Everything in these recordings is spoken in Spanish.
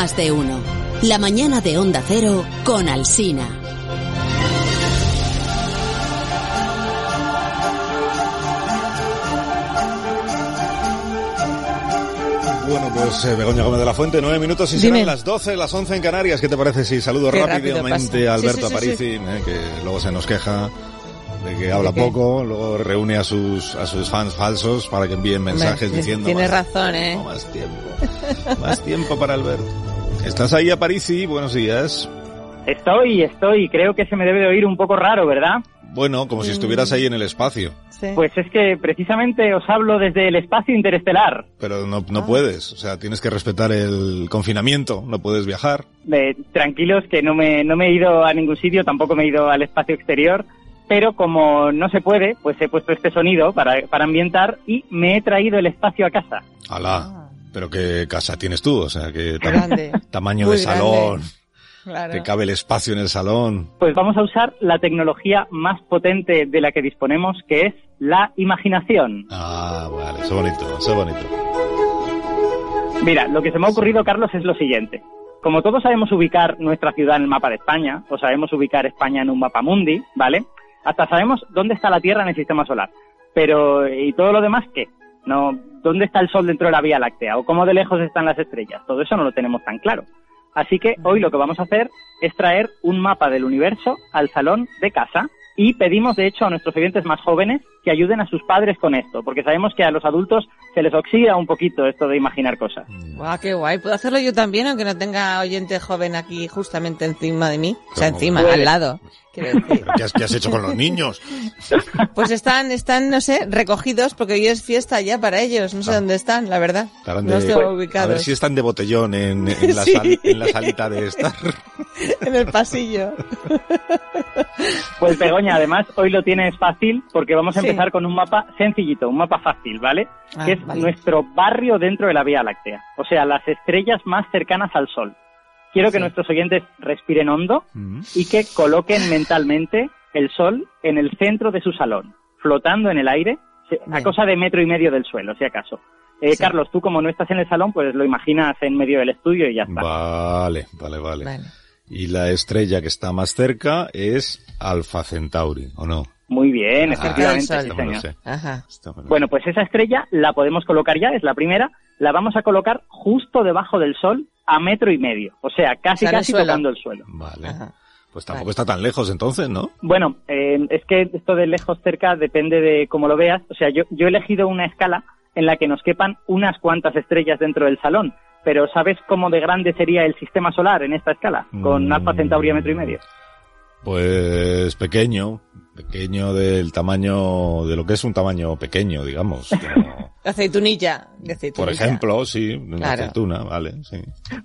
Más de uno. La mañana de Onda Cero con Alsina. Bueno, pues eh, Begoña Gómez de la Fuente, nueve minutos y serán las doce, las once en Canarias. ¿Qué te parece si saludo Qué rápidamente rápido a. Alberto Sí, sí, sí, Aparici, eh, que luego se nos queja de que habla poco, luego reúne a sus a sus fans falsos para que envíen mensajes Hombre, diciendo Tienes más, razón, ¿eh? no, más tiempo, más tiempo para Alberto. ¿Estás ahí Aparici? Buenos días. Estoy, estoy. Creo que se me debe de oír un poco raro, ¿verdad? Bueno, como si estuvieras ahí en el espacio, Sí. Pues es que precisamente os hablo desde el espacio interestelar. pero no, Ah. no puedes, o sea, tienes que respetar el confinamiento, no puedes viajar. Eh, tranquilos que no me, no me he ido a ningún sitio, tampoco me he ido al espacio exterior. Pero como no se puede, pues he puesto este sonido para, para ambientar y me he traído el espacio a casa. Alá, pero qué casa tienes tú, o sea, qué tam- Grande. tamaño Muy de salón, Claro. te cabe el espacio en el salón. Pues vamos a usar la tecnología más potente de la que disponemos, que es la imaginación. Ah, vale, eso es bonito, eso es bonito. Mira, lo que se me ha ocurrido, Carlos, es lo siguiente. Como todos sabemos ubicar nuestra ciudad en el mapa de España, o sabemos ubicar España en un mapa mundi, ¿vale? Hasta sabemos dónde está la Tierra en el sistema solar. Pero, ¿y todo lo demás qué? No, ¿dónde está el Sol dentro de la Vía Láctea? ¿O cómo de lejos están las estrellas? Todo eso no lo tenemos tan claro. Así que hoy lo que vamos a hacer es traer un mapa del universo al salón de casa y pedimos, de hecho, a nuestros oyentes más jóvenes que ayuden a sus padres con esto, porque sabemos que a los adultos se les oxida un poquito esto de imaginar cosas. Guau, qué guay. ¿Puedo hacerlo yo también, aunque no tenga oyente joven aquí justamente encima de mí? O sea, encima, Puedes. al lado. Quiero decir. ¿Pero qué has, qué has hecho con los niños? Pues están, están, no sé, recogidos porque hoy es fiesta ya para ellos. No sé dónde están, la verdad. Estarán No de- los tengo a ver ubicados. si están de botellón en, en la, Sí. sal- en la salita de estar. En el pasillo. Pues Begoña, además, hoy lo tienes fácil porque vamos a Sí. Empezar con un mapa sencillito, un mapa fácil, ¿vale? Ah, que es vale. nuestro barrio dentro de la Vía Láctea, o sea, las estrellas más cercanas al Sol. Quiero que nuestros oyentes respiren hondo Mm. y que coloquen mentalmente el Sol en el centro de su salón, flotando en el aire, a Bien. cosa de metro y medio del suelo, si acaso. Eh, Sí. Carlos, tú como no estás en el salón, pues lo imaginas en medio del estudio y ya está. Vale, vale, vale, Vale. Y la estrella que está más cerca es Alfa Centauri, ¿o no? Muy bien, efectivamente, sí, señor. Ajá. Bueno, pues esa estrella la podemos colocar ya, es la primera, la vamos a colocar justo debajo del Sol a metro y medio, o sea, casi O sea, en el casi tocando el suelo. Vale. Ajá. Pues tampoco Vale. está tan lejos entonces, ¿no? Bueno, eh, es que esto de lejos cerca depende de cómo lo veas, o sea, yo, yo he elegido una escala en la que nos quepan unas cuantas estrellas dentro del salón, pero ¿sabes cómo de grande sería el sistema solar en esta escala? Con Mm. Alfa Centauri a metro y medio. Pues pequeño, pequeño del tamaño, de lo que es un tamaño pequeño, digamos. como- Aceitunilla. de por aceitunilla. ejemplo, sí, una Claro. aceituna, vale, sí.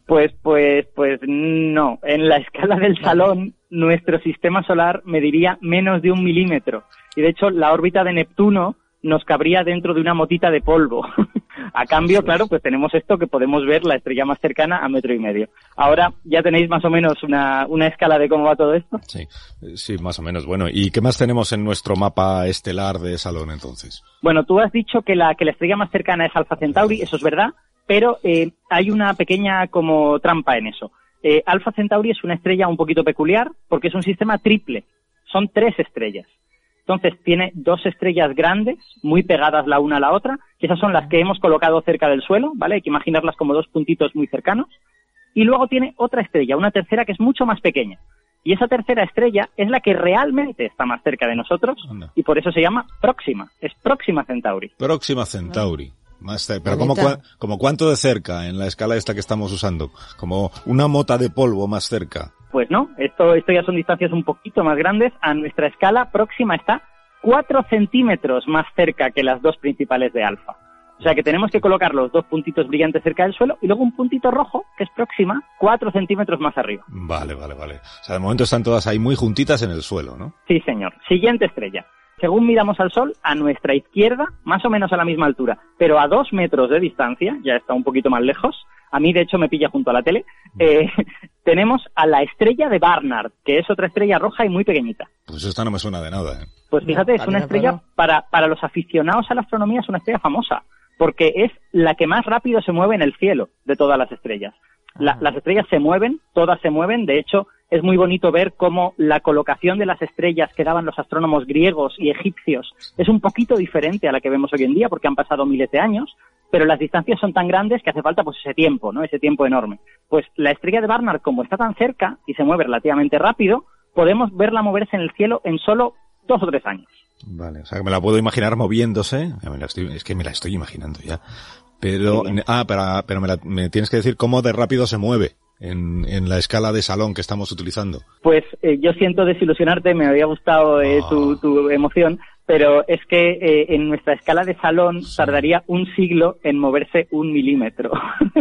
Pues, pues, pues no. En la escala del salón, nuestro sistema solar mediría menos de un milímetro. Y de hecho, la órbita de Neptuno nos cabría dentro de una motita de polvo. a cambio, claro, pues tenemos esto que podemos ver la estrella más cercana a metro y medio. Ahora ya tenéis más o menos una, una escala de cómo va todo esto. Sí, sí, más o menos. Bueno, ¿y qué más tenemos en nuestro mapa estelar de salón entonces? Bueno, tú has dicho que la, que la estrella más cercana es Alfa Centauri, eso es verdad, pero eh, hay una pequeña como trampa en eso. Eh, Alfa Centauri es una estrella un poquito peculiar porque es un sistema triple, son tres estrellas. Entonces tiene dos estrellas grandes, muy pegadas la una a la otra, que esas son las que hemos colocado cerca del suelo, ¿vale? Hay que imaginarlas como dos puntitos muy cercanos. Y luego tiene otra estrella, una tercera que es mucho más pequeña. Y esa tercera estrella es la que realmente está más cerca de nosotros Anda. y por eso se llama Próxima. Es Próxima Centauri. Próxima Centauri. Más cer- pero como cuánto de cerca en la escala esta que estamos usando? Como una mota de polvo más cerca. Pues no, esto, esto ya son distancias un poquito más grandes. A nuestra escala próxima está 4 centímetros más cerca que las dos principales de alfa. O sea que tenemos que colocar los dos puntitos brillantes cerca del suelo y luego un puntito rojo, que es próxima, 4 centímetros más arriba. Vale, vale, vale. O sea, de momento están todas ahí muy juntitas en el suelo, ¿no? Sí, señor. Siguiente estrella. Según miramos al Sol, a nuestra izquierda, más o menos a la misma altura, pero a dos metros de distancia, ya está un poquito más lejos, a mí de hecho me pilla junto a la tele, eh, tenemos a la estrella de Barnard, que es otra estrella roja y muy pequeñita. Pues esta no me suena de nada, ¿eh? Pues fíjate, es una estrella para, para los aficionados a la astronomía, es una estrella famosa, porque es la que más rápido se mueve en el cielo de todas las estrellas. La- las estrellas se mueven, todas se mueven, de hecho es muy bonito ver cómo la colocación de las estrellas que daban los astrónomos griegos y egipcios es un poquito diferente a la que vemos hoy en día, porque han pasado miles de años, pero las distancias son tan grandes que hace falta pues ese tiempo, ¿no? Ese tiempo enorme. Pues la estrella de Barnard, como está tan cerca y se mueve relativamente rápido, podemos verla moverse en el cielo en solo dos o tres años. Vale, o sea que me la puedo imaginar moviéndose. Estoy- es que me la estoy imaginando ya. Pero, Sí. ah, pero, pero me, la- me tienes que decir cómo de rápido se mueve en, en la escala de salón que estamos utilizando. Pues eh, yo siento desilusionarte, me había gustado eh, Ah. tu, tu emoción, pero es que eh, en nuestra escala de salón tardaría un siglo en moverse un milímetro.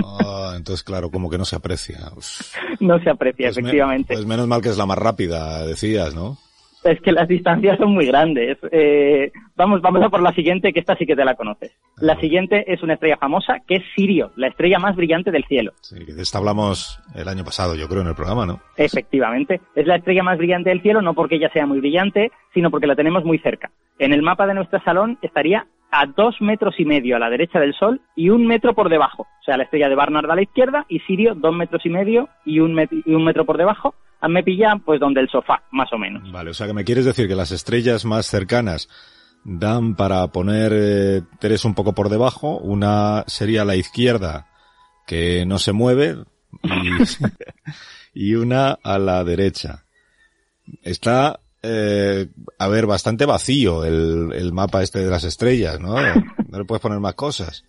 Ah, entonces, claro, como que no se aprecia. Uf. no se aprecia, Pues me- efectivamente. pues menos mal que es la más rápida, decías, ¿no? Es que las distancias son muy grandes. Eh, vamos, vamos a por la siguiente, que esta sí que te la conoces. La Ah. siguiente es una estrella famosa, que es Sirio, la estrella más brillante del cielo. Sí, de esta hablamos el año pasado, yo creo, en el programa, ¿no? Efectivamente, es la estrella más brillante del cielo, no porque ella sea muy brillante, sino porque la tenemos muy cerca. En el mapa de nuestro salón estaría a dos metros y medio a la derecha del Sol y un metro por debajo. O sea, la estrella de Barnard a la izquierda y Sirio dos metros y medio y un, met- y un metro por debajo. A me pilla pues donde el sofá, más o menos. Vale, o sea que me quieres decir que las estrellas más cercanas dan para poner eh, tres un poco por debajo, una sería la izquierda que no se mueve y, y una a la derecha. Está, eh, a ver, bastante vacío el, el mapa este de las estrellas, ¿no? No le puedes poner más cosas.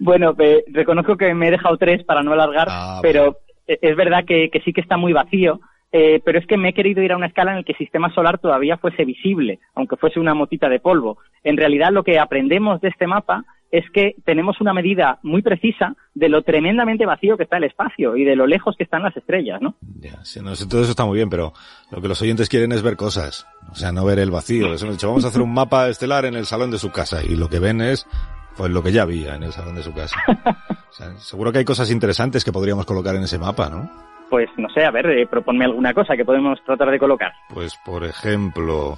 Bueno, eh, reconozco que me he dejado tres para no alargar, Ah, pero eh, es verdad que, que sí que está muy vacío. eh, pero es que me he querido ir a una escala en la que el sistema solar todavía fuese visible, aunque fuese una motita de polvo. En realidad lo que aprendemos de este mapa es que tenemos una medida muy precisa de lo tremendamente vacío que está el espacio y de lo lejos que están las estrellas, ¿no? Ya, sí, no sé, todo eso está muy bien, pero lo que los oyentes quieren es ver cosas. O sea, no ver el vacío. Les hemos dicho, vamos a hacer un mapa estelar en el salón de su casa. Y lo que ven es, pues lo que ya había en el salón de su casa. O sea, seguro que hay cosas interesantes que podríamos colocar en ese mapa, ¿no? Pues no sé, a ver, eh, proponme alguna cosa que podemos tratar de colocar. Pues, por ejemplo,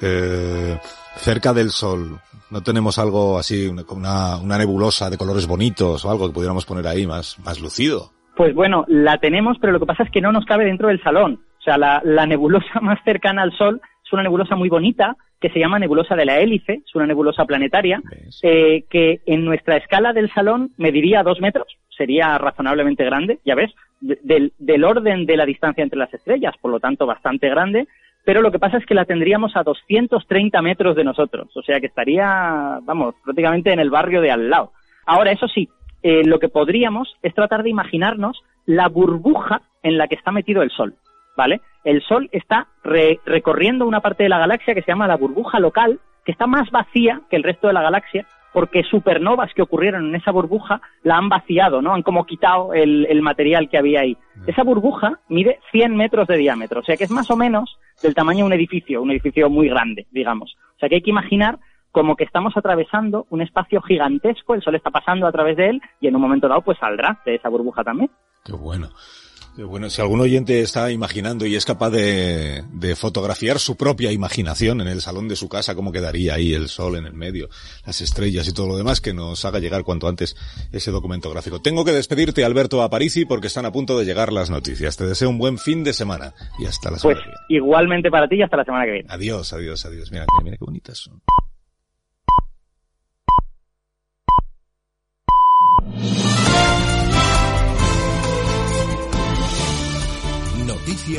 eh, cerca del Sol, ¿no tenemos algo así, una, una, nebulosa de colores bonitos o algo que pudiéramos poner ahí más, más lucido? Pues bueno, la tenemos, pero lo que pasa es que no nos cabe dentro del salón. O sea, la, la nebulosa más cercana al Sol es una nebulosa muy bonita que se llama nebulosa de la hélice, es una nebulosa planetaria, eh, que en nuestra escala del salón mediría dos metros, sería razonablemente grande, ya ves, de- del, del orden de la distancia entre las estrellas, por lo tanto bastante grande, pero lo que pasa es que la tendríamos a 230 metros de nosotros, o sea que estaría, vamos, prácticamente en el barrio de al lado. Ahora, eso sí, eh, lo que podríamos es tratar de imaginarnos la burbuja en la que está metido el Sol, ¿vale? El Sol está re- recorriendo una parte de la galaxia que se llama la burbuja local, que está más vacía que el resto de la galaxia, porque supernovas que ocurrieron en esa burbuja la han vaciado, ¿no? Han como quitado el, el material que había ahí. Esa burbuja mide 100 metros de diámetro, o sea que es más o menos del tamaño de un edificio, un edificio muy grande, digamos. O sea que hay que imaginar como que estamos atravesando un espacio gigantesco, el sol está pasando a través de él y en un momento dado pues saldrá de esa burbuja también. Qué bueno. Qué bueno. Si algún oyente está imaginando y es capaz de, de fotografiar su propia imaginación en el salón de su casa, cómo quedaría ahí el sol en el medio, las estrellas y todo lo demás, que nos haga llegar cuanto antes ese documento gráfico. Tengo que despedirte, Alberto Aparici, porque están a punto de llegar las noticias. Te deseo un buen fin de semana y hasta la Pues semana que viene. igualmente para ti y hasta la semana que viene. Adiós, adiós, adiós. Mira, mira, mira qué bonitas son.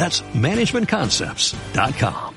That's managementconcepts.com.